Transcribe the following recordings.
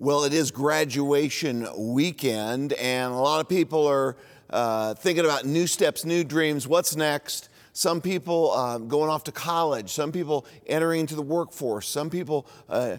Well, it is graduation weekend, and a lot of people are uh, thinking about new steps, new dreams, what's next. Some people uh, going off to college, some people entering into the workforce, some people uh,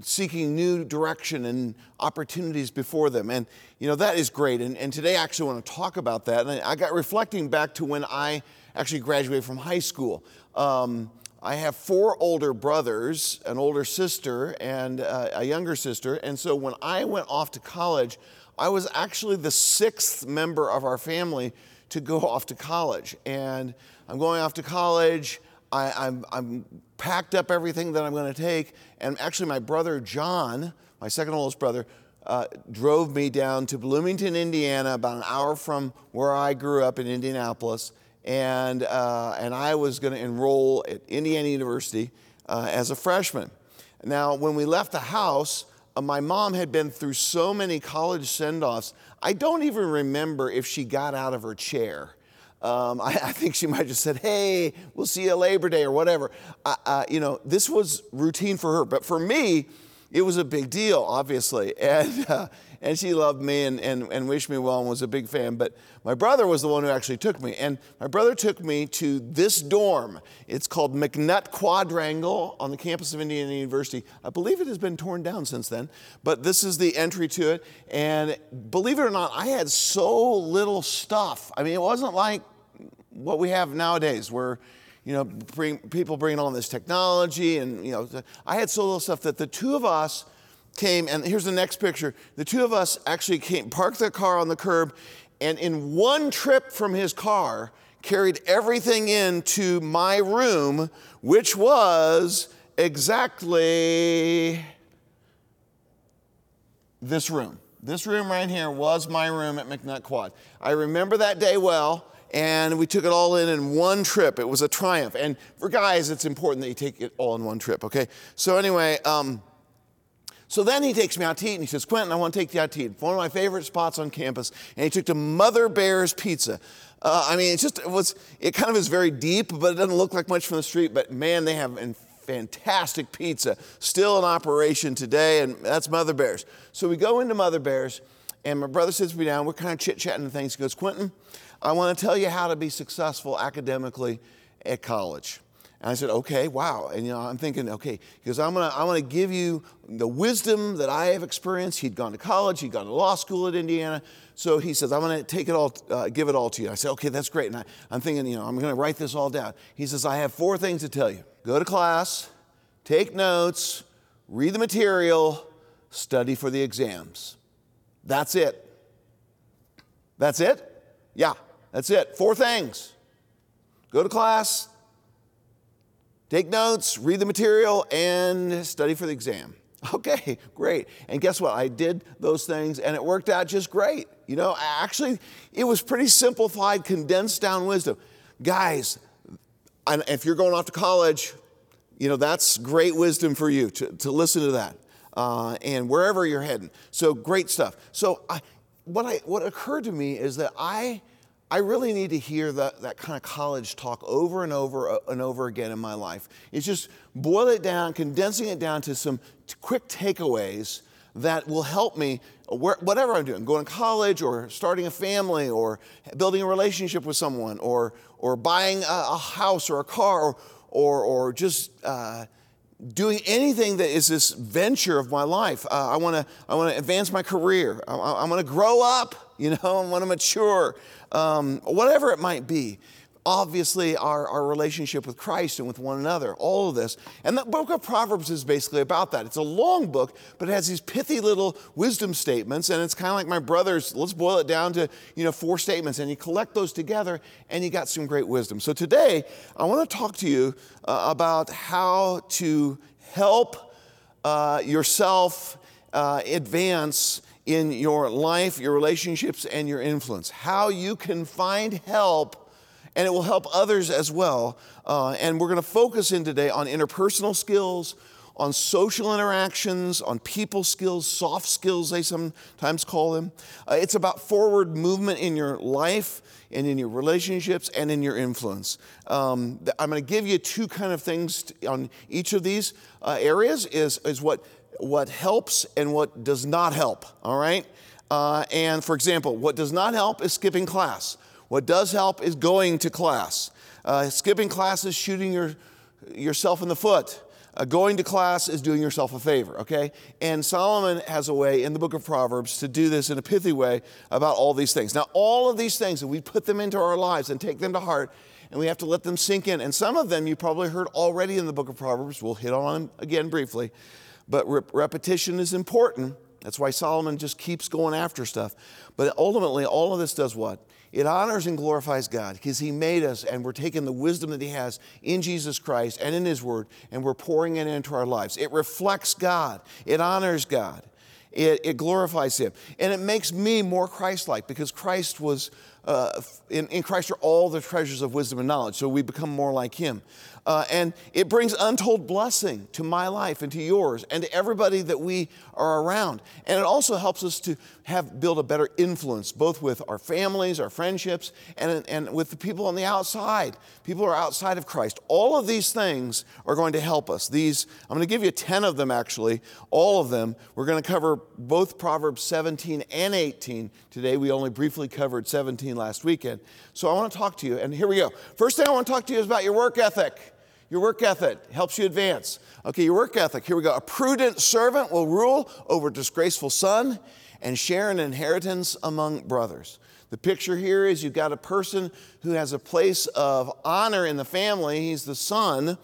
seeking new direction and opportunities before them. And, you know, that is great. And, and today I actually want to talk about that. And I got reflecting back to when I actually graduated from high school. Um, I have four older brothers, an older sister, and uh, a younger sister. And so when I went off to college, I was actually the sixth member of our family to go off to college. And I'm going off to college. I, am I'm packed up everything that I'm going to take. And actually, my brother John, my second oldest brother, uh, drove me down to Bloomington, Indiana, about an hour from where I grew up in Indianapolis and, uh, and I was going to enroll at Indiana University uh, as a freshman. Now, when we left the house, uh, my mom had been through so many college send offs, I don't even remember if she got out of her chair. Um, I, I, think she might have just said, "Hey, we'll see you Labor Day" or whatever. You know, this was routine for her, but for me, it was a big deal, obviously. And, uh, and she loved me and, and, and wished me well and was a big fan. But my brother was the one who actually took me. And my brother took me to this dorm. It's called McNutt Quadrangle on the campus of Indiana University. I believe it has been torn down since then, but this is the entry to it. And believe it or not, I had so little stuff. I mean, it wasn't like what we have nowadays where you know, bring, people bringing all this technology. And, you know, I had so little stuff that the two of us came, and here's the next picture. The two of us actually came, parked the car on the curb, and in one trip from his car, carried everything into my room, which was exactly this room. This room right here was my room at McNutt Quad. I remember that day well and we took it all in in one trip. It was a triumph. And for guys, it's important that you take it all in one trip, okay? So, anyway, um, so then he takes me out to eat and he says, Quintin, I want to take you out to eat. One of my favorite spots on campus. And he took to Mother Bear's Pizza. Uh, I mean, it just it was, it kind of is very deep, but it doesn't look like much from the street. But man, they have fantastic pizza still in operation today, and that's Mother Bear's. So we go into Mother Bear's, and my brother sits me down. We're kind of chit chatting and things. He goes, Quintin, I want to tell you how to be successful academically at college. And I said, okay, wow. And you know, I'm thinking, okay, because I'm gonna, I'm gonna give you the wisdom that I have experienced. He'd gone to college, he'd gone to law school at Indiana. So he says, I'm gonna take it all, uh, give it all to you. I said, okay, that's great. And I, I'm thinking, you know, I'm gonna write this all down. He says, I have four things to tell you. Go to class, take notes, read the material, study for the exams. That's it. That's it? Yeah. That's it. Four things go to class, take notes, read the material, and study for the exam. Okay, great. And guess what? I did those things and it worked out just great. You know, actually, it was pretty simplified, condensed down wisdom. Guys, if you're going off to college, you know, that's great wisdom for you to, to listen to that. Uh, and wherever you're heading. So great stuff. So I, what, I, what occurred to me is that I I really need to hear that, that kind of college talk over and over uh, and over again in my life. It's just boil it down, condensing it down to some quick takeaways that will help me where, whatever I'm doing, going to college or starting a family or building a relationship with someone or, or buying a, a house or a car or, or, or just uh, doing anything that is this venture of my life. Uh, I want to I want to advance my career. I, I want to grow up. You know, I want to mature. Um, whatever it might be. Obviously, our, our relationship with Christ and with one another, all of this. And the book of Proverbs is basically about that. It's a long book, but it has these pithy little wisdom statements. And it's kind of like my brother's, let's boil it down to, you know, four statements. And you collect those together and you got some great wisdom. So today, I want to talk to you uh, about how to help uh, yourself uh, advance in your life, your relationships, and your influence. How you can find help, and it will help others as well. Uh, and we're going to focus in today on interpersonal skills, on social interactions, on people skills, soft skills, they sometimes call them. Uh, it's about forward movement in your life and in your relationships and in your influence. Um, I'm going to give you two kind of things on each of these uh, areas is, is what what helps and what does not help, all right? Uh, and for example, what does not help is skipping class. What does help is going to class. Uh, skipping class is shooting your, yourself in the foot. Uh, going to class is doing yourself a favor, okay? And Solomon has a way in the book of Proverbs to do this in a pithy way about all these things. Now, all of these things, if we put them into our lives and take them to heart, and we have to let them sink in. And some of them you probably heard already in the book of Proverbs. We'll hit on again briefly. But repetition is important. That's why Solomon just keeps going after stuff. But ultimately, all of this does what? It honors and glorifies God because He made us and we're taking the wisdom that He has in Jesus Christ and in His Word and we're pouring it into our lives. It reflects God, it honors God, it, it glorifies Him. And it makes me more Christ like because Christ was, uh, in, in Christ are all the treasures of wisdom and knowledge. So we become more like Him. Uh, and it brings untold blessing to my life and to yours and to everybody that we are around. And it also helps us to have build a better influence, both with our families, our friendships, and, and with the people on the outside. People who are outside of Christ. All of these things are going to help us. These, I'm going to give you 10 of them actually, all of them. We're going to cover both Proverbs 17 and 18 today. We only briefly covered 17 last weekend. So I want to talk to you, and here we go. First thing I want to talk to you is about your work ethic. Your work ethic helps you advance. Okay, your work ethic. Here we go. A prudent servant will rule over disgraceful son and share an inheritance among brothers. The picture here is you've got a person who has a place of honor in the family. He's the son.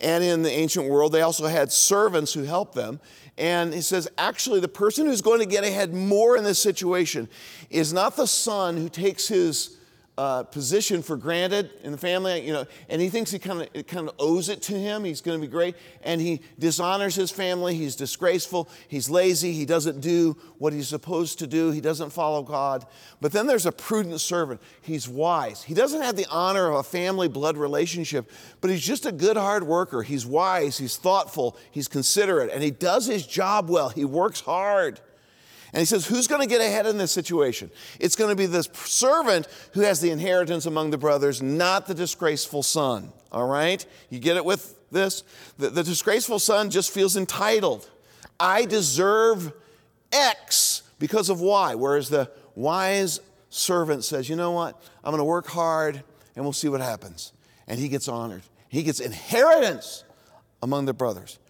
And in the ancient world, they also had servants who helped them. And he says, actually, the person who's going to get ahead more in this situation is not the son who takes his uh, position for granted in the family, you know, and he thinks he kind of it kind of owes it to him. He's going to be great, and he dishonors his family. He's disgraceful. He's lazy. He doesn't do what he's supposed to do. He doesn't follow God. But then there's a prudent servant. He's wise. He doesn't have the honor of a family blood relationship, but he's just a good hard worker. He's wise. He's thoughtful. He's considerate, and he does his job well. He works hard. And he says, Who's going to get ahead in this situation? It's going to be this servant who has the inheritance among the brothers, not the disgraceful son. All right? You get it with this? The, the disgraceful son just feels entitled. I deserve X because of Y. Whereas the wise servant says, You know what? I'm going to work hard and we'll see what happens. And he gets honored. He gets inheritance among the brothers.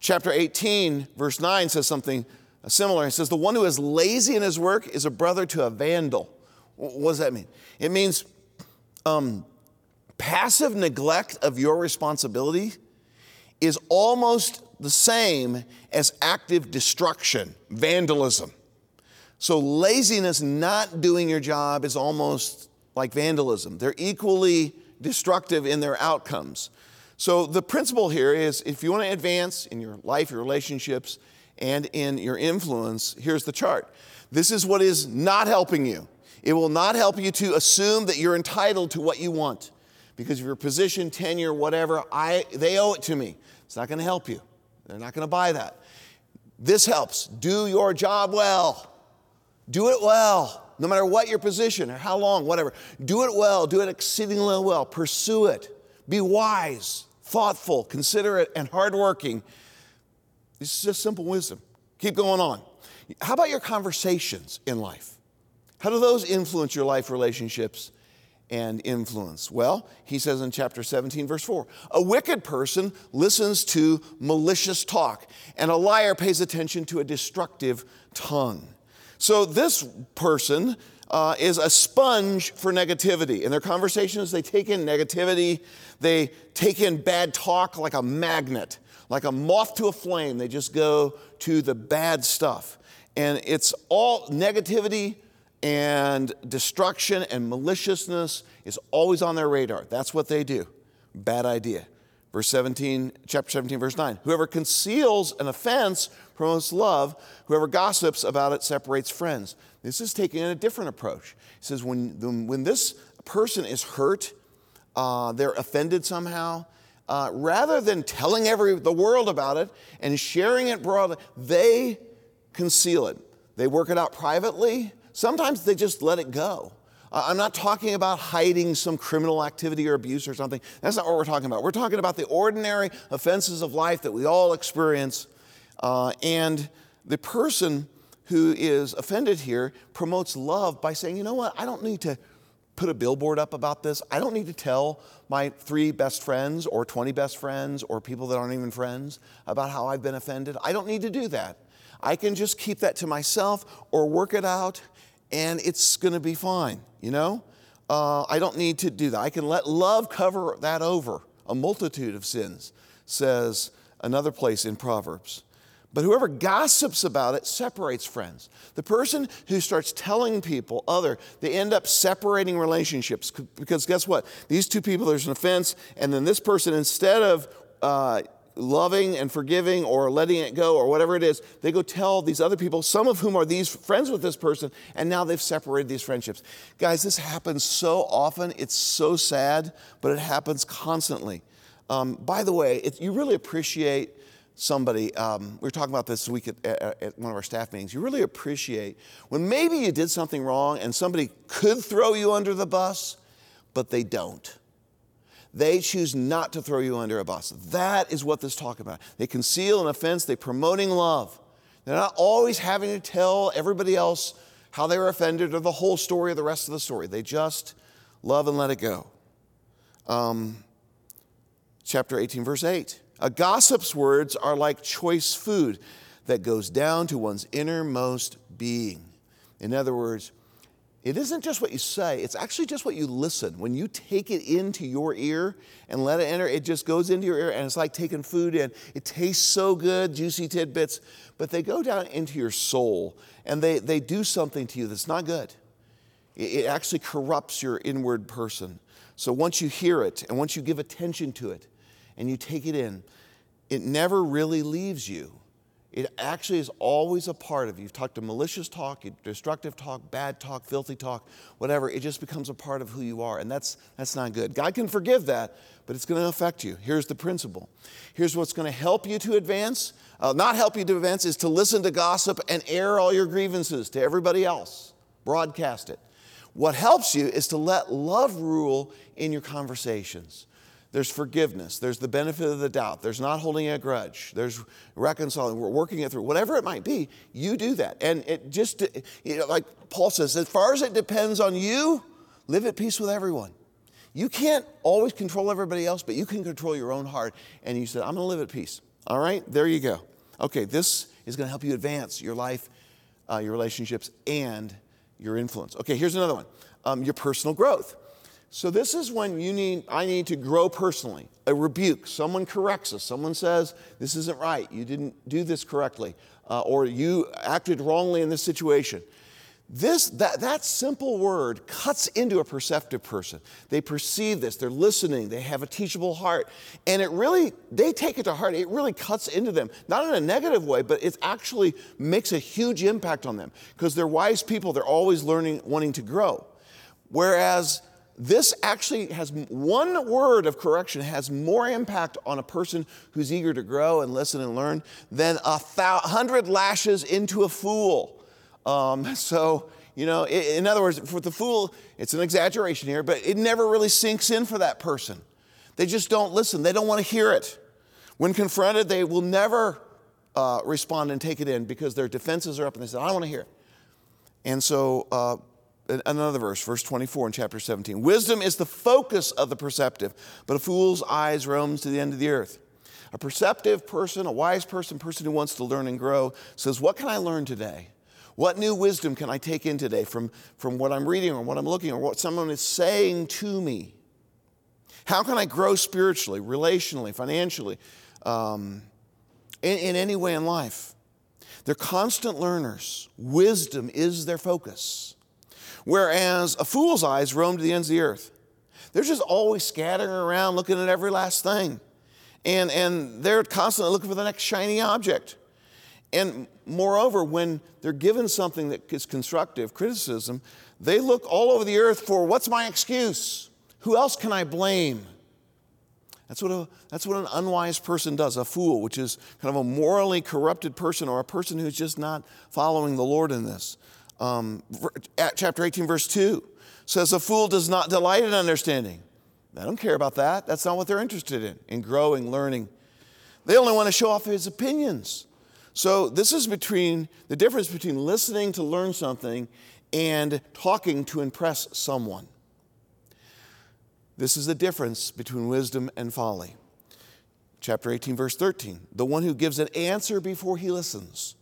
Chapter 18, verse 9 says something similar. He says, The one who is lazy in his work is a brother to a vandal. What does that mean? It means um, passive neglect of your responsibility is almost the same as active destruction, vandalism. So, laziness, not doing your job, is almost like vandalism. They're equally destructive in their outcomes. So, the principle here is if you want to advance in your life, your relationships, and in your influence, here's the chart. This is what is not helping you. It will not help you to assume that you're entitled to what you want because of your position, tenure, whatever. I, they owe it to me. It's not going to help you. They're not going to buy that. This helps. Do your job well. Do it well, no matter what your position or how long, whatever. Do it well. Do it exceedingly well. Pursue it. Be wise, thoughtful, considerate, and hardworking this is just simple wisdom. Keep going on. How about your conversations in life? How do those influence your life relationships and influence? Well, he says in chapter 17, verse 4 A wicked person listens to malicious talk, and a liar pays attention to a destructive tongue. So, this person uh, is a sponge for negativity. In their conversations, they take in negativity, they take in bad talk like a magnet like a moth to a flame, they just go to the bad stuff. And it's all negativity and destruction and maliciousness is always on their radar. That's what they do. Bad idea. Verse 17, chapter 17, verse 9. Whoever conceals an offense promotes love. Whoever gossips about it separates friends. This is taking a different approach. He says, when, when this person is hurt, uh, they're offended somehow, uh, rather than telling every, the world about it and sharing it broadly, they conceal it. They work it out privately. Sometimes they just let it go. I'm not talking about hiding some criminal activity or abuse or something. That's not what we're talking about. We're talking about the ordinary offenses of life that we all experience. Uh, and the person who is offended here promotes love by saying, you know what, I don't need to put a billboard up about this. I don't need to tell my three best friends or 20 best friends or people that aren't even friends about how I've been offended. I don't need to do that. I can just keep that to myself or work it out and it's going to be fine, you know? Uh, I don't need to do that. I can let love cover that over a multitude of sins, says another place in Proverbs. But whoever gossips about it separates friends. The person who starts telling people other, they end up separating relationships because guess what? These two people, there's an offense, and then this person, instead of uh, loving and forgiving or letting it go or whatever it is, they go tell these other people, some of whom are these friends with this person, and now they've separated these friendships. Guys, this happens so often. It's so sad, but it happens constantly. Um, by the way, you really appreciate somebody, um, we were talking about this week at, at, at, one of our staff meetings, you really appreciate when maybe you did something wrong and somebody could throw you under the bus, but they don't. They choose not to throw you under a bus. That is what this talk about. They conceal an offense, they're promoting love. They're not always having to tell everybody else how they were offended or the whole story or the rest of the story. They just love and let it go. Um, chapter 18, verse 8. A gossip's words are like choice food that goes down to one's innermost being. In other words, it isn't just what you say, it's actually just what you listen. When you take it into your ear and let it enter, it just goes into your ear and it's like taking food in. It tastes so good, juicy tidbits, but they go down into your soul and they, they do something to you that's not good. It, it actually corrupts your inward person. So once you hear it and once you give attention to it, and you take it in, it never really leaves you. It actually is always a part of you. You've talked to malicious talk, destructive talk, bad talk, filthy talk, whatever. It just becomes a part of who you are. And that's, that's not good. God can forgive that, but it's going to affect you. Here's the principle. Here's what's going to help you to advance. Uh, not help you to advance is to listen to gossip and air all your grievances to everybody else. Broadcast it. What helps you is to let love rule in your conversations. There's forgiveness. There's the benefit of the doubt. There's not holding a grudge. There's reconciling. We're working it through. Whatever it might be, you do that. And it just, you know, like Paul says, as far as it depends on you, live at peace with everyone. You can't always control everybody else, but you can control your own heart. And you said, I'm going to live at peace. All right, there you go. Okay, this is going to help you advance your life, uh, your relationships, and your influence. Okay, here's another one um, your personal growth. So this is when you need, I need to grow personally. A rebuke, someone corrects us, someone says, this isn't right, you didn't do this correctly, uh, or you acted wrongly in this situation. This, that, that simple word cuts into a perceptive person. They perceive this, they're listening, they have a teachable heart, and it really, they take it to heart. It really cuts into them, not in a negative way, but it actually makes a huge impact on them because they're wise people, they're always learning, wanting to grow. Whereas this actually has one word of correction has more impact on a person who's eager to grow and listen and learn than a hundred lashes into a fool. Um, so, you know, in other words, for the fool, it's an exaggeration here, but it never really sinks in for that person. They just don't listen, they don't want to hear it. When confronted, they will never uh, respond and take it in because their defenses are up and they say, I don't want to hear it. And so, uh, another verse, verse 24 in chapter 17. Wisdom is the focus of the perceptive, but a fool's eyes roams to the end of the earth. A perceptive person, a wise person, person who wants to learn and grow, says, What can I learn today? What new wisdom can I take in today from, from what I'm reading or what I'm looking or what someone is saying to me? How can I grow spiritually, relationally, financially, um, in, in any way in life? They're constant learners. Wisdom is their focus. Whereas a fool's eyes roam to the ends of the earth. They're just always scattering around looking at every last thing. And, and they're constantly looking for the next shiny object. And moreover, when they're given something that is constructive, criticism, they look all over the earth for what's my excuse? Who else can I blame? That's what, a, that's what an unwise person does, a fool, which is kind of a morally corrupted person or a person who's just not following the Lord in this um, chapter 18, verse 2 says, A fool does not delight in understanding. They don't care about that. That's not what they're interested in, in growing, learning. They only want to show off his opinions. So, this is between the difference between listening to learn something and talking to impress someone. This is the difference between wisdom and folly. Chapter 18, verse 13 the one who gives an answer before he listens.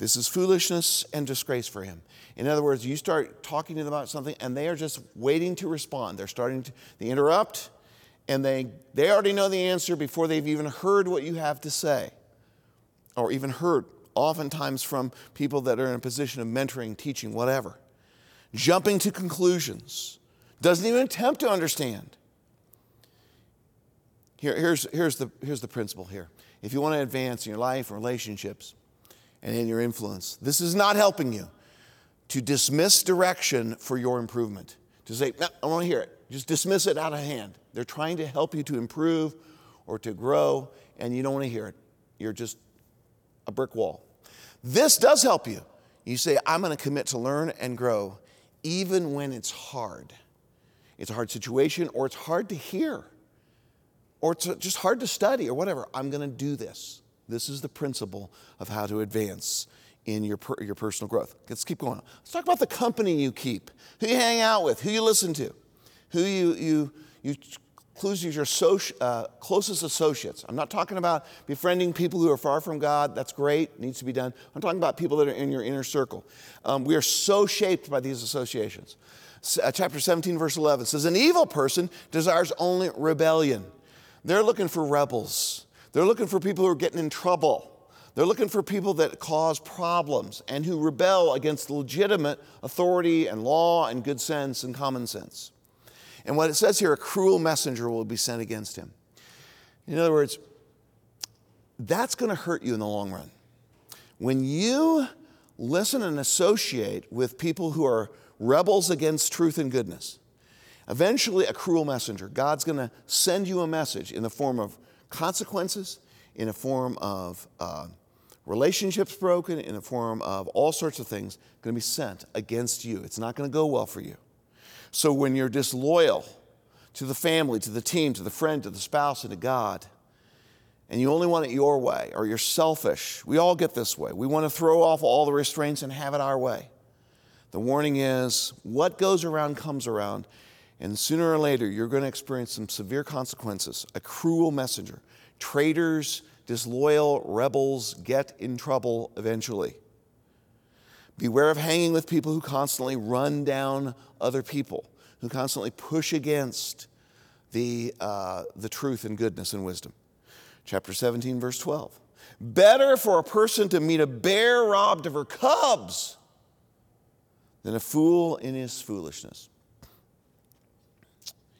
This is foolishness and disgrace for him. In other words, you start talking to them about something and they are just waiting to respond. They're starting to they interrupt and they, they already know the answer before they've even heard what you have to say or even heard, oftentimes from people that are in a position of mentoring, teaching, whatever. Jumping to conclusions, doesn't even attempt to understand. Here, here's, here's, the, here's the principle here. If you want to advance in your life and relationships and in your influence, this is not helping you to dismiss direction for your improvement. To say, no, I want to hear it. Just dismiss it out of hand. They're trying to help you to improve or to grow, and you don't want to hear it. You're just a brick wall. This does help you. You say, I'm going to commit to learn and grow, even when it's hard. It's a hard situation, or it's hard to hear, or it's just hard to study, or whatever. I'm going to do this. This is the principle of how to advance in your, per, your personal growth. Let's keep going. Let's talk about the company you keep, who you hang out with, who you listen to, who you, you, you includes your uh, closest associates. I'm not talking about befriending people who are far from God. That's great, needs to be done. I'm talking about people that are in your inner circle. Um, we are so shaped by these associations. Uh, chapter 17, verse 11 says, An evil person desires only rebellion. They're looking for rebels, they're looking for people who are getting in trouble. They're looking for people that cause problems and who rebel against legitimate authority and law and good sense and common sense. And what it says here, a cruel messenger will be sent against him. In other words, that's going to hurt you in the long run. When you listen and associate with people who are rebels against truth and goodness, eventually a cruel messenger, God's going to send you a message in the form of consequences, in a form of uh, relationships broken, in a form of all sorts of things going to be sent against you. It's not going to go well for you. So when you're disloyal to the family, to the team, to the friend, to the spouse, and to God, and you only want it your way, or you're selfish, we all get this way. We want to throw off all the restraints and have it our way. The warning is what goes around comes around, and sooner or later you're going to experience some severe consequences. A cruel messenger. Traitors, disloyal rebels get in trouble eventually. Beware of hanging with people who constantly run down other people, who constantly push against the, uh, the truth and goodness and wisdom. Chapter 17, verse 12. Better for a person to meet a bear robbed of her cubs than a fool in his foolishness.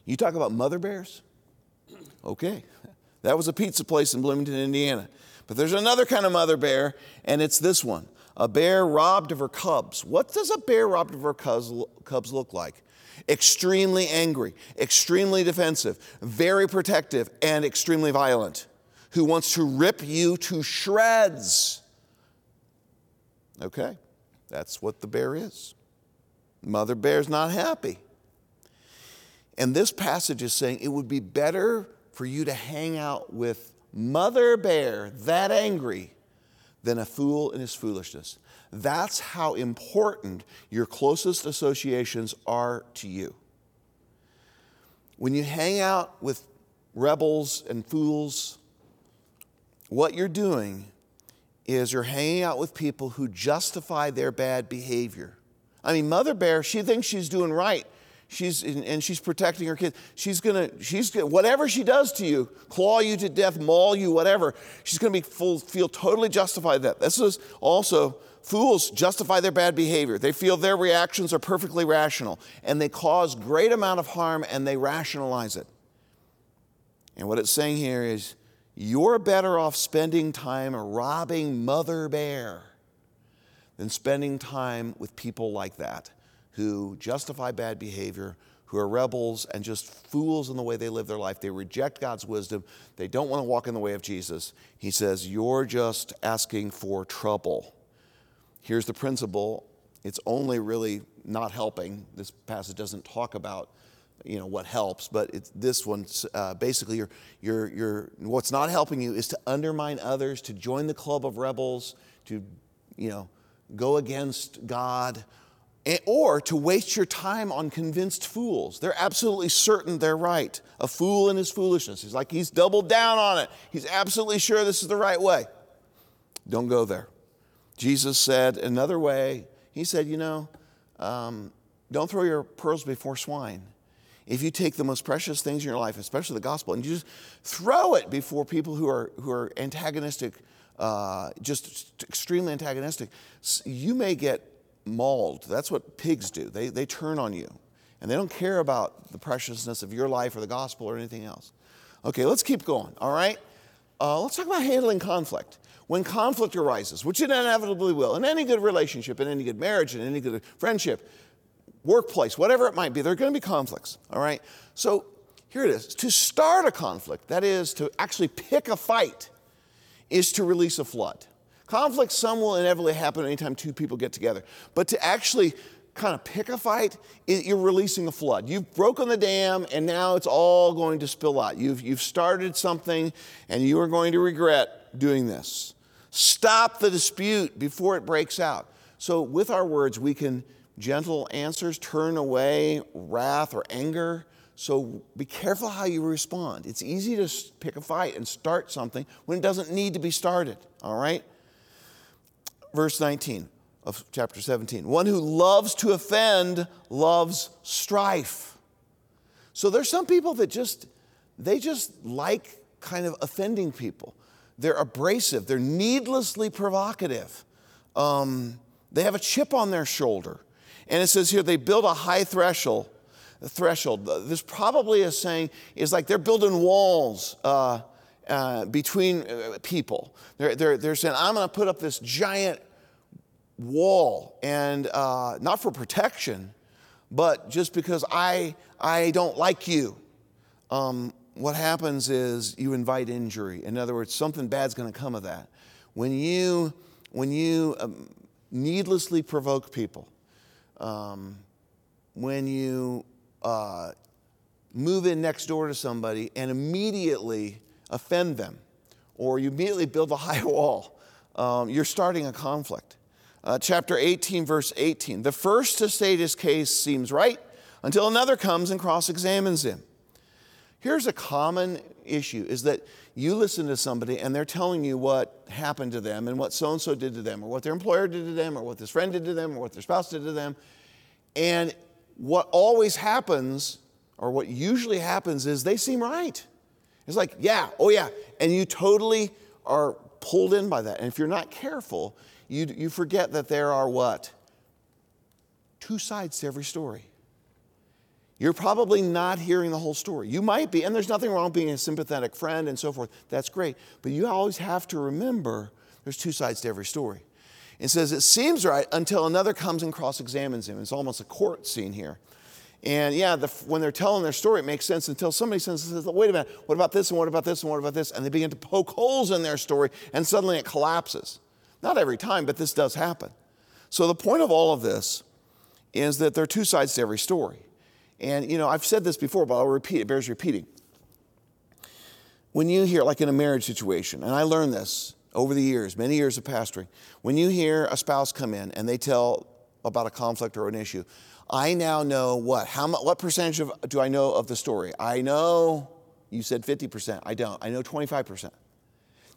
You talk about mother bears? Okay. That was a pizza place in Bloomington, Indiana. But there's another kind of mother bear, and it's this one a bear robbed of her cubs. What does a bear robbed of her cubs look like? Extremely angry, extremely defensive, very protective, and extremely violent, who wants to rip you to shreds. Okay, that's what the bear is. Mother bear's not happy. And this passage is saying it would be better for you to hang out with Mother Bear, that angry, than a fool in his foolishness. That's how important your closest associations are to you. When you hang out with rebels and fools, what you're doing is you're hanging out with people who justify their bad behavior. I mean, Mother Bear, she thinks she's doing right she's and she's protecting her kids. She's gonna, she's gonna, whatever she does to you, claw you to death, maul you, whatever. She's gonna be full, feel totally justified that. This is also fools justify their bad behavior. They feel their reactions are perfectly rational, and they cause great amount of harm, and they rationalize it. And what it's saying here is, you're better off spending time robbing Mother Bear than spending time with people like that who justify bad behavior, who are rebels and just fools in the way they live their life. They reject God's wisdom. They don't want to walk in the way of Jesus. He says, You're just asking for trouble. Here's the principle it's only really not helping. This passage doesn't talk about you know what helps, but it's, this one's uh, basically you're, you're, you're, what's not helping you is to undermine others, to join the club of rebels, to you know go against God, or to waste your time on convinced fools. They're absolutely certain they're right. A fool in his foolishness. He's like he's doubled down on it. He's absolutely sure this is the right way. Don't go there. Jesus said another way. He said, you know, um, don't throw your pearls before swine if you take the most precious things in your life, especially the gospel, and you just throw it before people who are, who are antagonistic, uh, just extremely antagonistic, you may get mauled. That's what pigs do. They, they turn on you, and they don't care about the preciousness of your life or the gospel or anything else. Okay, let's keep going, all right? Uh, let's talk about handling conflict. When conflict arises, which it inevitably will, in any good relationship, in any good marriage, in any good friendship, workplace, whatever it might be, there are going to be conflicts, all right? So here it is. To start a conflict, that is, to actually pick a fight, is to release a flood. Conflict, some will inevitably happen anytime two people get together. But to actually kind of pick a fight, you're releasing a flood. You've broken the dam, and now it's all going to spill out. You've, you've started something, and you are going to regret doing this. Stop the dispute before it breaks out. So, with our words, we can gentle answers turn away wrath or anger. So be careful how you respond. It's easy to pick a fight and start something when it doesn't need to be started, all right? Verse 19 of chapter 17 One who loves to offend loves strife. So there's some people that just, they just like kind of offending people. They're abrasive, they're needlessly provocative. Um, they have a chip on their shoulder. And it says here they build a high threshold. Threshold. This probably is saying is like they're building walls uh, uh, between uh, people. They're, they're, they're saying, I'm going to put up this giant wall, and uh, not for protection, but just because I, I don't like you. Um, what happens is you invite injury. In other words, something bad's going to come of that. When you, when you um, needlessly provoke people, um, when you uh, move in next door to somebody and immediately offend them, or you immediately build a high wall, um, you're starting a conflict. Uh, chapter 18, verse 18. The first to state his case seems right until another comes and cross examines him. Here's a common issue is that you listen to somebody and they're telling you what happened to them and what so and so did to them, or what their employer did to them, or what this friend did to them, or what their spouse did to them. And what always happens, or what usually happens, is they seem right. It's like, yeah, oh yeah. And you totally are pulled in by that. And if you're not careful, you, you forget that there are what? Two sides to every story. You're probably not hearing the whole story. You might be, and there's nothing wrong with being a sympathetic friend and so forth. That's great. But you always have to remember there's two sides to every story. It says, It seems right until another comes and cross examines him. It's almost a court scene here. And yeah, the, when they're telling their story, it makes sense until somebody says, Wait a minute, what about this and what about this and what about this? And they begin to poke holes in their story, and suddenly it collapses. Not every time, but this does happen. So the point of all of this is that there are two sides to every story. And, you know, I've said this before, but I'll repeat, it bears repeating. When you hear, like in a marriage situation, and I learned this over the years, many years of pastoring, when you hear a spouse come in and they tell about a conflict or an issue, I now know what? How much, what percentage of, do I know of the story? I know, you said 50%. I don't. I know 25%.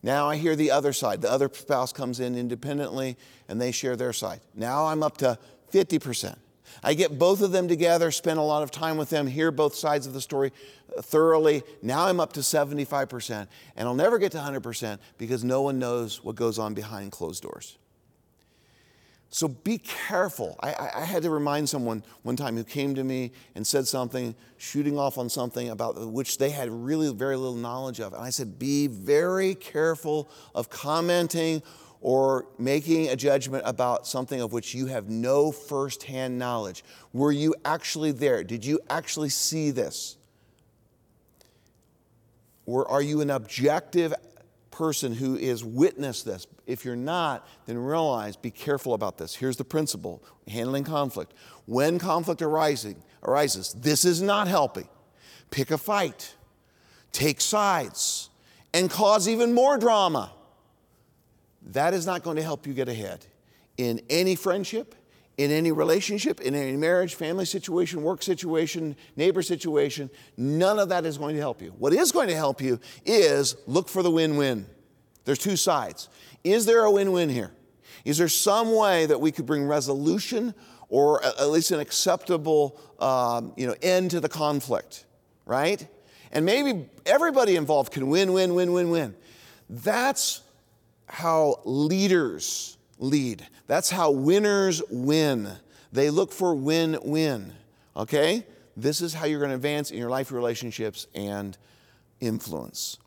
Now I hear the other side. The other spouse comes in independently and they share their side. Now I'm up to 50%. I get both of them together, spend a lot of time with them, hear both sides of the story uh, thoroughly. Now I'm up to 75%, and I'll never get to 100% because no one knows what goes on behind closed doors. So be careful. I, I, had to remind someone one time who came to me and said something, shooting off on something about which they had really very little knowledge of. And I said, be very careful of commenting or making a judgment about something of which you have no firsthand knowledge. Were you actually there? Did you actually see this? Or are you an objective person who is witness this. If you're not, then realize, be careful about this. Here's the principle handling conflict. When conflict arising, arises, this is not helping. Pick a fight, take sides, and cause even more drama. That is not going to help you get ahead in any friendship, in any relationship, in any marriage, family situation, work situation, neighbor situation, none of that is going to help you. What is going to help you is look for the win win. There's two sides. Is there a win win here? Is there some way that we could bring resolution or at least an acceptable um, you know, end to the conflict, right? And maybe everybody involved can win, win, win, win, win. That's how leaders lead. That's how winners win. They look for win win. Okay? This is how you're going to advance in your life relationships and influence.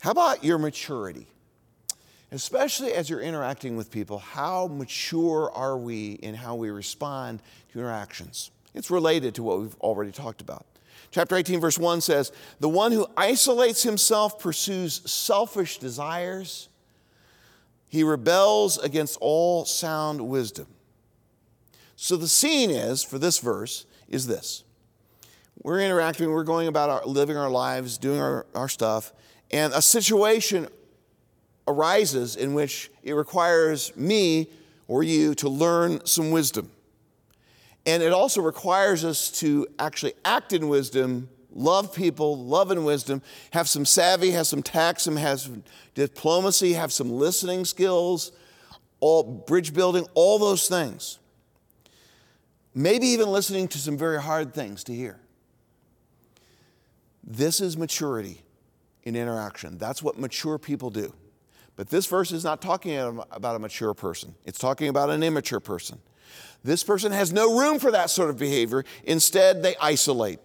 How about your maturity? Especially as you're interacting with people, how mature are we in how we respond to interactions? It's related to what we've already talked about. Chapter 18, verse 1 says, The one who isolates himself pursues selfish desires he rebels against all sound wisdom. So the scene is, for this verse, is this. We're interacting, we're going about our, living our lives, doing our, our stuff, and a situation arises in which it requires me or you to learn some wisdom. And it also requires us to actually act in wisdom love people, love and wisdom, have some savvy, have some tact, some have some diplomacy, have some listening skills, all bridge building, all those things. Maybe even listening to some very hard things to hear. This is maturity in interaction. That's what mature people do. But this verse is not talking about a mature person, it's talking about an immature person. This person has no room for that sort of behavior. Instead, they isolate.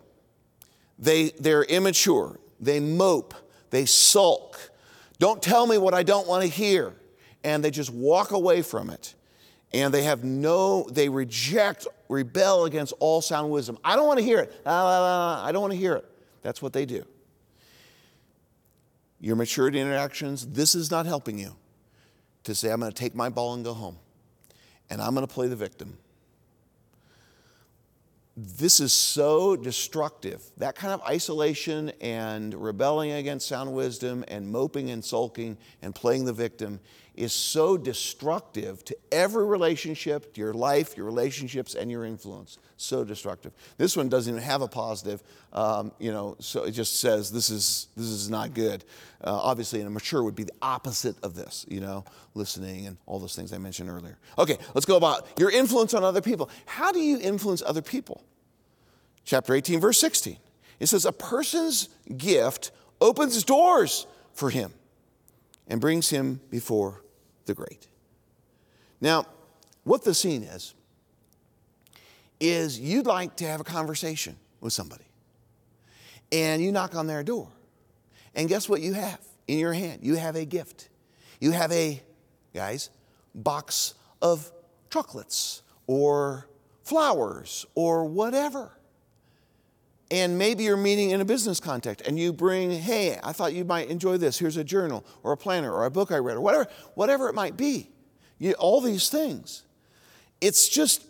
They, they're immature. They mope. They sulk. Don't tell me what I don't want to hear. And they just walk away from it. And they have no, they reject, rebel against all sound wisdom. I don't want to hear it. I don't want to hear it. That's what they do. Your maturity interactions, this is not helping you to say, I'm going to take my ball and go home. And I'm going to play the victim this is so destructive. That kind of isolation and rebelling against sound wisdom and moping and sulking and playing the victim is so destructive to every relationship, to your life, your relationships, and your influence. So destructive. This one doesn't even have a positive, um, you know, so it just says this is, this is not good. Uh, obviously, in a mature would be the opposite of this, you know, listening and all those things I mentioned earlier. Okay, let's go about your influence on other people. How do you influence other people? Chapter 18, verse 16. It says, A person's gift opens doors for him and brings him before the great. Now, what the scene is, is you'd like to have a conversation with somebody. And you knock on their door. And guess what you have in your hand? You have a gift. You have a, guys, box of chocolates or flowers or whatever. And maybe you're meeting in a business context and you bring, hey, I thought you might enjoy this. Here's a journal or a planner or a book I read or whatever, whatever it might be. You, all these things. It's just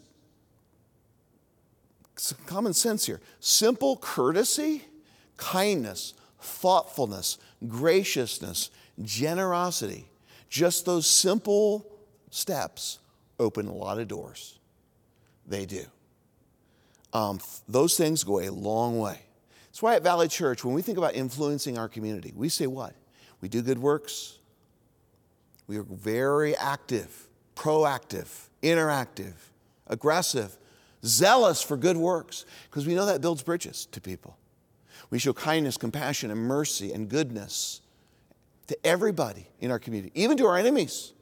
common sense here. Simple courtesy, kindness, thoughtfulness, graciousness, generosity. Just those simple steps open a lot of doors. They do. Um, those things go a long way. That's why at Valley Church, when we think about influencing our community, we say what? We do good works. We are very active, proactive, interactive, aggressive, zealous for good works, because we know that builds bridges to people. We show kindness, compassion, and mercy and goodness to everybody in our community, even to our enemies.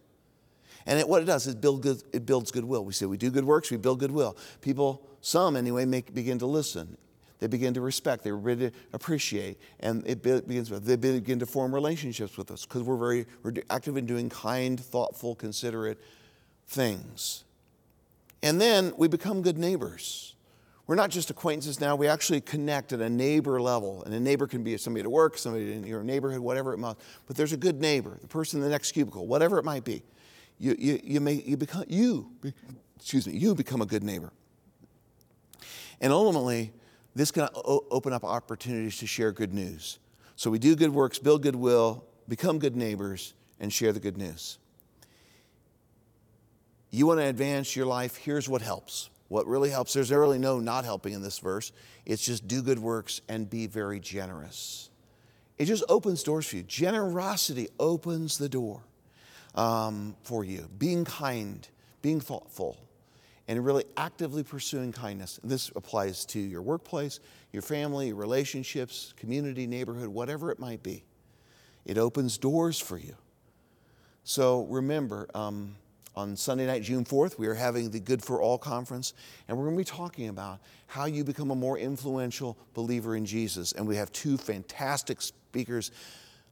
And it, what it does is build good, it builds goodwill. We say we do good works, we build goodwill. People some, anyway, make, begin to listen. They begin to respect, they begin to appreciate, and it begins with, they begin to form relationships with us because we're very we're active in doing kind, thoughtful, considerate things. And then we become good neighbors. we're not just acquaintances now, we actually connect at a neighbor level. And a neighbor can be somebody at work, somebody in your neighborhood, whatever it might But there's a good neighbor, the person in the next cubicle, whatever it might be. You, you, you, may, you become, you, excuse me, you become a good neighbor. And ultimately, this can open up opportunities to share good news. So we do good works, build goodwill, become good neighbors, and share the good news. You want to advance your life? Here's what helps. What really helps, there's really no not helping in this verse. It's just do good works and be very generous. It just opens doors for you. Generosity opens the door um, for you. Being kind, being thoughtful, and really actively pursuing kindness. This applies to your workplace, your family, your relationships, community, neighborhood, whatever it might be. It opens doors for you. So remember, um, on Sunday night, June 4th, we are having the Good for All conference, and we're going to be talking about how you become a more influential believer in Jesus. And we have two fantastic speakers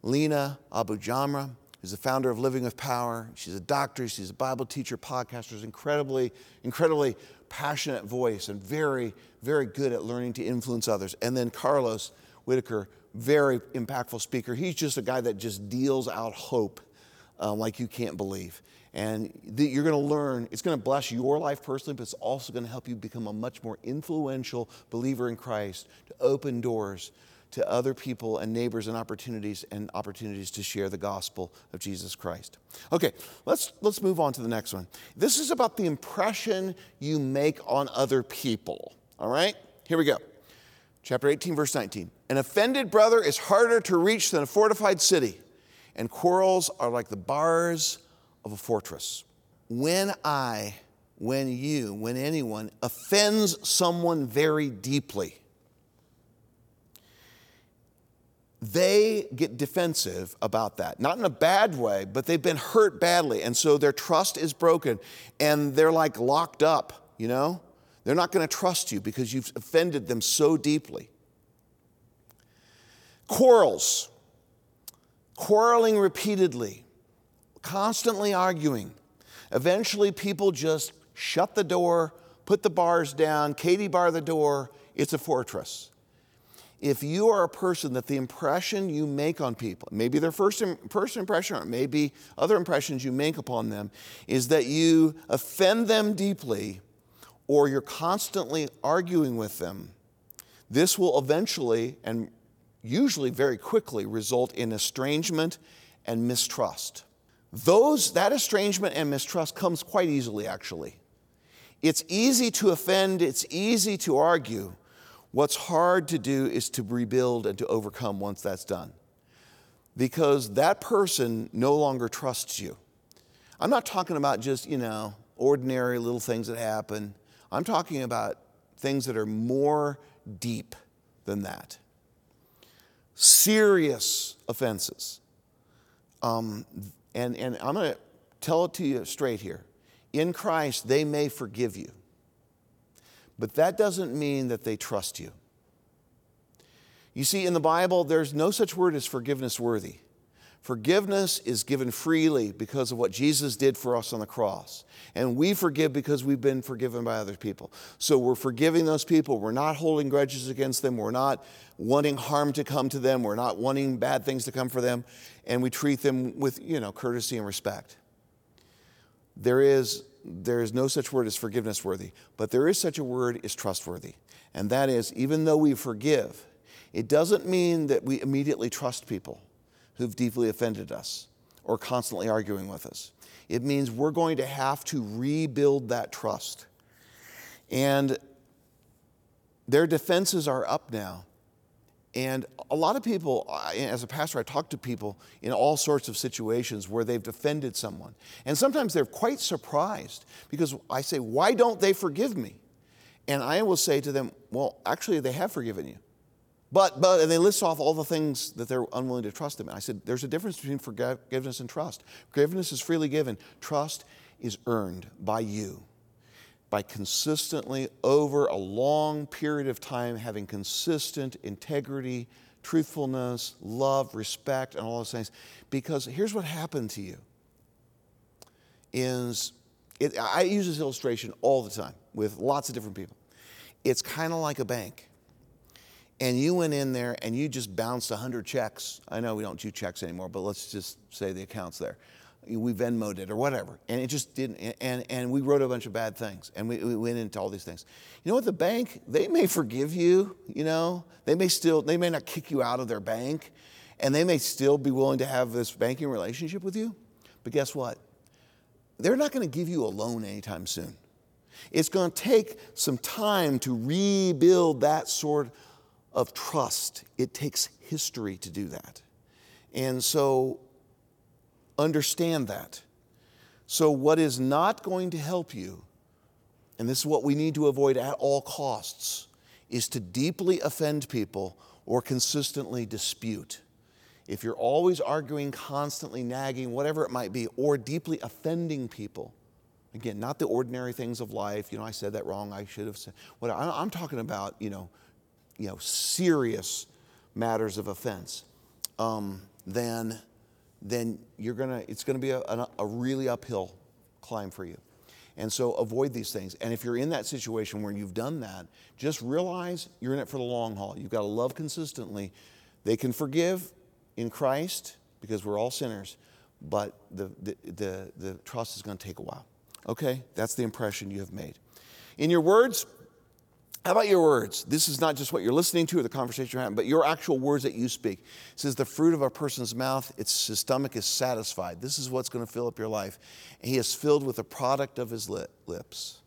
Lina AbuJamra, who's the founder of Living with Power. She's a doctor, she's a Bible teacher, podcaster, she's incredibly, incredibly passionate voice and very, very good at learning to influence others. And then Carlos Whittaker, very impactful speaker. He's just a guy that just deals out hope uh, like you can't believe. And you're going to learn, it's going to bless your life personally, but it's also going to help you become a much more influential believer in Christ to open doors to other people and neighbors and opportunities and opportunities to share the gospel of Jesus Christ. Okay, let's, let's move on to the next one. This is about the impression you make on other people. All right, here we go. Chapter 18, verse 19. An offended brother is harder to reach than a fortified city, and quarrels are like the bars of a fortress. When I, when you, when anyone offends someone very deeply, they get defensive about that. Not in a bad way, but they've been hurt badly. And so their trust is broken and they're like locked up, you know? They're not going to trust you because you've offended them so deeply. Quarrels, quarreling repeatedly constantly arguing. Eventually, people just shut the door, put the bars down, Katie bar the door, it's a fortress. If you are a person that the impression you make on people, maybe their first, first impression or maybe other impressions you make upon them, is that you offend them deeply or you're constantly arguing with them, this will eventually and usually very quickly result in estrangement and mistrust. Those, that estrangement and mistrust comes quite easily, actually. It's easy to offend, it's easy to argue. What's hard to do is to rebuild and to overcome once that's done. Because that person no longer trusts you. I'm not talking about just, you know, ordinary little things that happen. I'm talking about things that are more deep than that. Serious offenses. Um, and, and I'm going to tell it to you straight here. In Christ, they may forgive you, but that doesn't mean that they trust you. You see, in the Bible, there's no such word as forgiveness worthy. Forgiveness is given freely because of what Jesus did for us on the cross. And we forgive because we've been forgiven by other people. So we're forgiving those people. We're not holding grudges against them. We're not wanting harm to come to them. We're not wanting bad things to come for them. And we treat them with, you know, courtesy and respect. There is, there is no such word as forgiveness worthy, but there is such a word as trustworthy. And that is, even though we forgive, it doesn't mean that we immediately trust people who've deeply offended us or constantly arguing with us. It means we're going to have to rebuild that trust. And their defenses are up now. And a lot of people, as a pastor, I talk to people in all sorts of situations where they've defended someone. And sometimes they're quite surprised because I say, Why don't they forgive me? And I will say to them, Well, actually, they have forgiven you. But, but, and they list off all the things that they're unwilling to trust them. And I said, there's a difference between forgiveness and trust. Forgiveness is freely given, trust is earned by you by consistently, over a long period of time, having consistent integrity, truthfulness, love, respect, and all those things. Because here's what happened to you is it, I use this illustration all the time with lots of different people it's kind of like a bank. And you went in there and you just bounced 100 checks. I know we don't do checks anymore, but let's just say the account's there. We Venmoed it or whatever. And it just didn't, and, and we wrote a bunch of bad things. And we, we went into all these things. You know what? The bank, they may forgive you, you know? They may still, they may not kick you out of their bank. And they may still be willing to have this banking relationship with you. But guess what? They're not going to give you a loan anytime soon. It's going to take some time to rebuild that sort of trust. It takes history to do that. And so understand that. So, what is not going to help you, and this is what we need to avoid at all costs, is to deeply offend people or consistently dispute. If you're always arguing, constantly nagging, whatever it might be, or deeply offending people, again, not the ordinary things of life, you know, I said that wrong, I should have said, what I'm talking about, you know, you know, serious matters of offense, um, then, then you're gonna, it's gonna be a, a, really uphill climb for you. And so avoid these things. And if you're in that situation where you've done that, just realize you're in it for the long haul. You've got to love consistently. They can forgive in Christ because we're all sinners, but the, the, the, the trust is going to take a while. Okay? That's the impression you have made. In your words, how about your words? This is not just what you're listening to or the conversation you're having, but your actual words that you speak. It says, the fruit of a person's mouth, its, his stomach is satisfied. This is what's going to fill up your life. And he is filled with the product of his lips.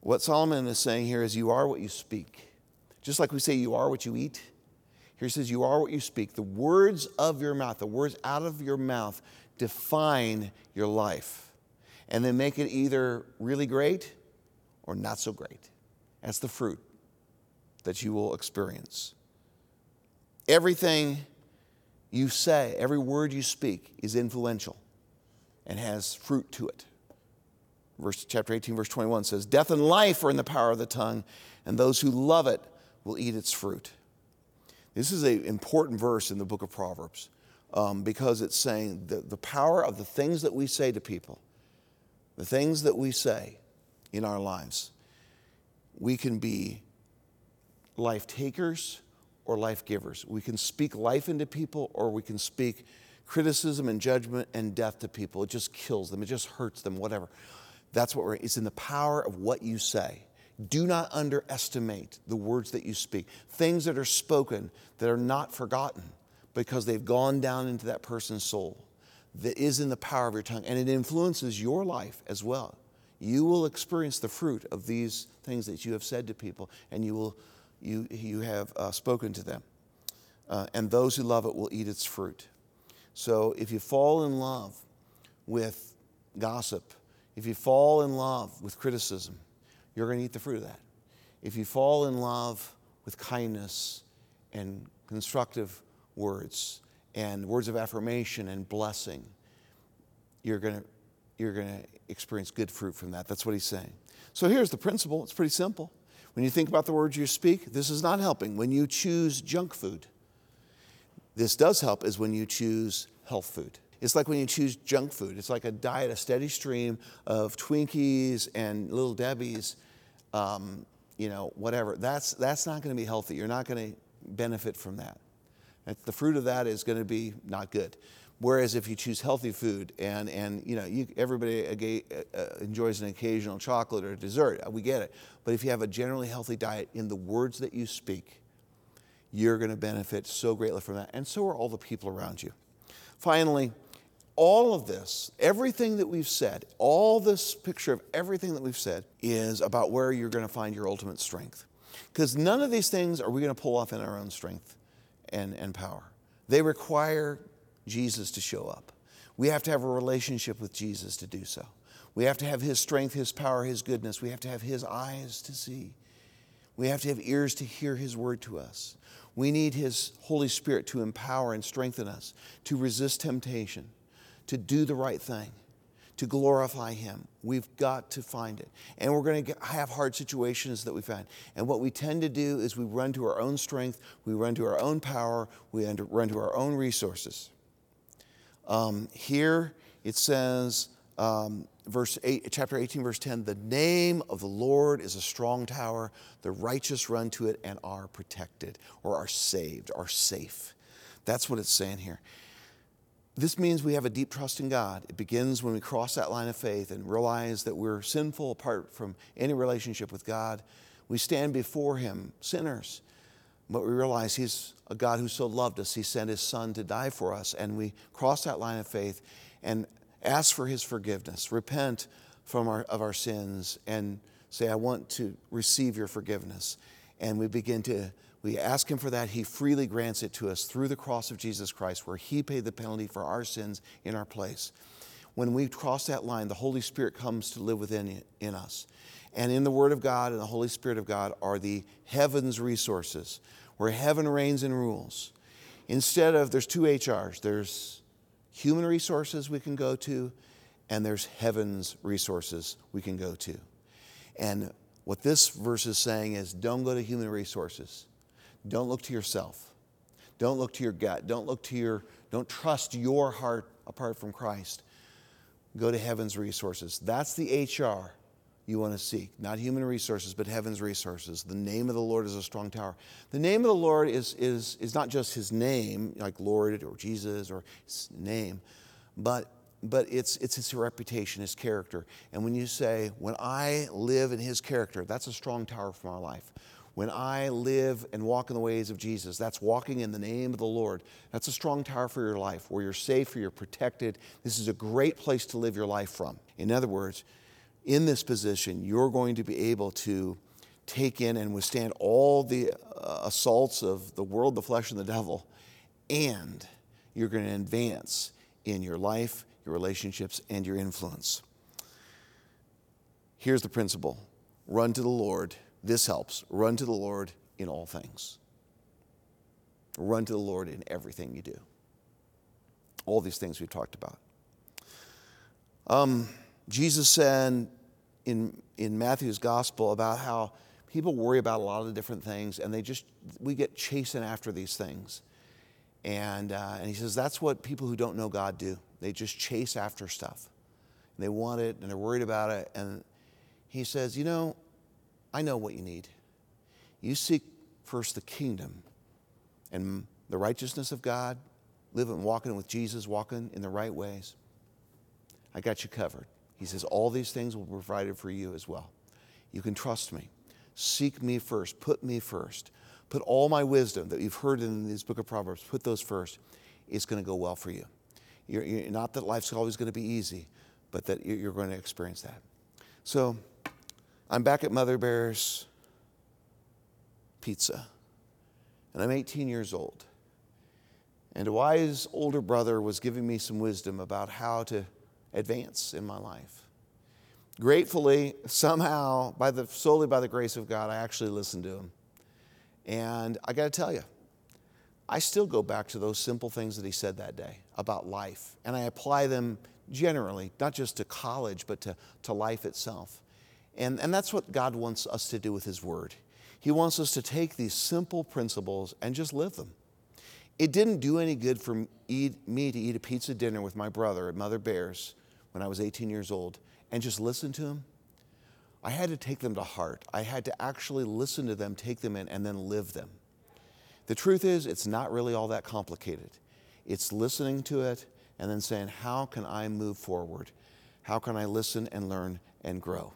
What Solomon is saying here is, you are what you speak. Just like we say, you are what you eat. Here he says, you are what you speak. The words of your mouth, the words out of your mouth, define your life. And then make it either really great or not so great. That's the fruit that you will experience. Everything you say, every word you speak is influential and has fruit to it. Verse, chapter 18, verse 21 says, Death and life are in the power of the tongue, and those who love it will eat its fruit. This is an important verse in the book of Proverbs um, because it's saying the, the power of the things that we say to people, the things that we say in our lives we can be life takers or life givers. We can speak life into people or we can speak criticism and judgment and death to people. It just kills them, it just hurts them, whatever. That's what we're, it's in the power of what you say. Do not underestimate the words that you speak, things that are spoken that are not forgotten because they've gone down into that person's soul. That is in the power of your tongue, and it influences your life as well you will experience the fruit of these things that you have said to people and you, will, you, you have uh, spoken to them. Uh, and those who love it will eat its fruit. So if you fall in love with gossip, if you fall in love with criticism, you're going to eat the fruit of that. If you fall in love with kindness and constructive words and words of affirmation and blessing, you're going to, you're going to experience good fruit from that. That's what he's saying. So here's the principle it's pretty simple. When you think about the words you speak, this is not helping. When you choose junk food, this does help is when you choose health food. It's like when you choose junk food. It's like a diet, a steady stream of Twinkies and Little Debbie's, um, you know, whatever. That's, that's not going to be healthy. You're not going to benefit from that. The fruit of that is going to be not good. Whereas if you choose healthy food and, and you know, you, everybody uh, uh, enjoys an occasional chocolate or dessert, uh, we get it. But if you have a generally healthy diet in the words that you speak, you're going to benefit so greatly from that. And so are all the people around you. Finally, all of this, everything that we've said, all this picture of everything that we've said is about where you're going to find your ultimate strength. Because none of these things are we going to pull off in our own strength and, and power. They require Jesus to show up. We have to have a relationship with Jesus to do so. We have to have His strength, His power, His goodness. We have to have His eyes to see. We have to have ears to hear His word to us. We need His Holy Spirit to empower and strengthen us, to resist temptation, to do the right thing, to glorify Him. We've got to find it. And we're going to have hard situations that we find. And what we tend to do is we run to our own strength, we run to our own power, we run to our own resources. Um, here it says, um, verse 8, chapter 18, verse 10 the name of the Lord is a strong tower. The righteous run to it and are protected, or are saved, are safe. That's what it's saying here. This means we have a deep trust in God. It begins when we cross that line of faith and realize that we're sinful apart from any relationship with God. We stand before Him, sinners, but we realize He's a God who so loved us, He sent His Son to die for us. And we cross that line of faith and ask for His forgiveness, repent from our, of our sins, and say, I want to receive your forgiveness. And we begin to we ask Him for that. He freely grants it to us through the cross of Jesus Christ, where He paid the penalty for our sins in our place. When we cross that line, the Holy Spirit comes to live within in us. And in the Word of God and the Holy Spirit of God are the heaven's resources, where heaven reigns and rules. Instead of, there's two HRs there's human resources we can go to, and there's heaven's resources we can go to. And what this verse is saying is don't go to human resources. Don't look to yourself. Don't look to your gut. Don't look to your, don't trust your heart apart from Christ. Go to heaven's resources. That's the HR you want to seek. Not human resources, but heaven's resources. The name of the Lord is a strong tower. The name of the Lord is, is, is not just his name, like Lord or Jesus or his name, but, but it's, it's his reputation, his character. And when you say, when I live in his character, that's a strong tower for my life. When I live and walk in the ways of Jesus, that's walking in the name of the Lord. That's a strong tower for your life where you're safe, where you're protected. This is a great place to live your life from. In other words, in this position, you're going to be able to take in and withstand all the uh, assaults of the world, the flesh, and the devil, and you're going to advance in your life, your relationships, and your influence. Here's the principle run to the Lord this helps. Run to the Lord in all things. Run to the Lord in everything you do. All these things we've talked about. Um, Jesus said in, in Matthew's gospel about how people worry about a lot of different things and they just, we get chasing after these things. And, uh, and he says that's what people who don't know God do. They just chase after stuff. And they want it and they're worried about it. And he says, you know, I know what you need. You seek first the kingdom and the righteousness of God, living, walking with Jesus, walking in the right ways. I got you covered. He says, All these things will be provided for you as well. You can trust me. Seek me first. Put me first. Put all my wisdom that you've heard in this book of Proverbs, put those first. It's going to go well for you. You're, you're, not that life's always going to be easy, but that you're going to experience that. So, I'm back at Mother Bear's Pizza, and I'm 18 years old. And a wise older brother was giving me some wisdom about how to advance in my life. Gratefully, somehow, by the, solely by the grace of God, I actually listened to him. And I got to tell you, I still go back to those simple things that he said that day about life, and I apply them generally, not just to college, but to, to life itself. And, and that's what God wants us to do with His Word. He wants us to take these simple principles and just live them. It didn't do any good for me to eat a pizza dinner with my brother at Mother Bear's when I was 18 years old and just listen to him. I had to take them to heart. I had to actually listen to them, take them in, and then live them. The truth is, it's not really all that complicated. It's listening to it and then saying, How can I move forward? How can I listen and learn and grow?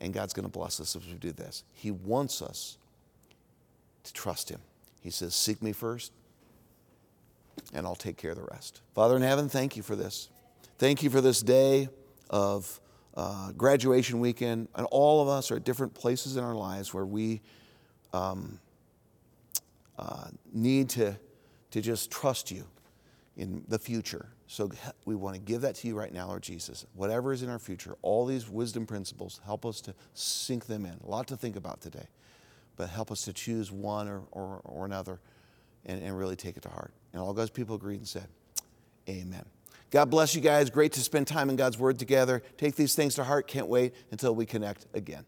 And God's going to bless us if we do this. He wants us to trust Him. He says, Seek me first, and I'll take care of the rest. Father in heaven, thank you for this. Thank you for this day of uh, graduation weekend. And all of us are at different places in our lives where we um, uh, need to, to just trust you in the future. So we want to give that to you right now, Lord Jesus. Whatever is in our future, all these wisdom principles, help us to sink them in. A lot to think about today, but help us to choose one or, or, or another and, and really take it to heart. And all God's people agreed and said, Amen. God bless you guys. Great to spend time in God's Word together. Take these things to heart. Can't wait until we connect again.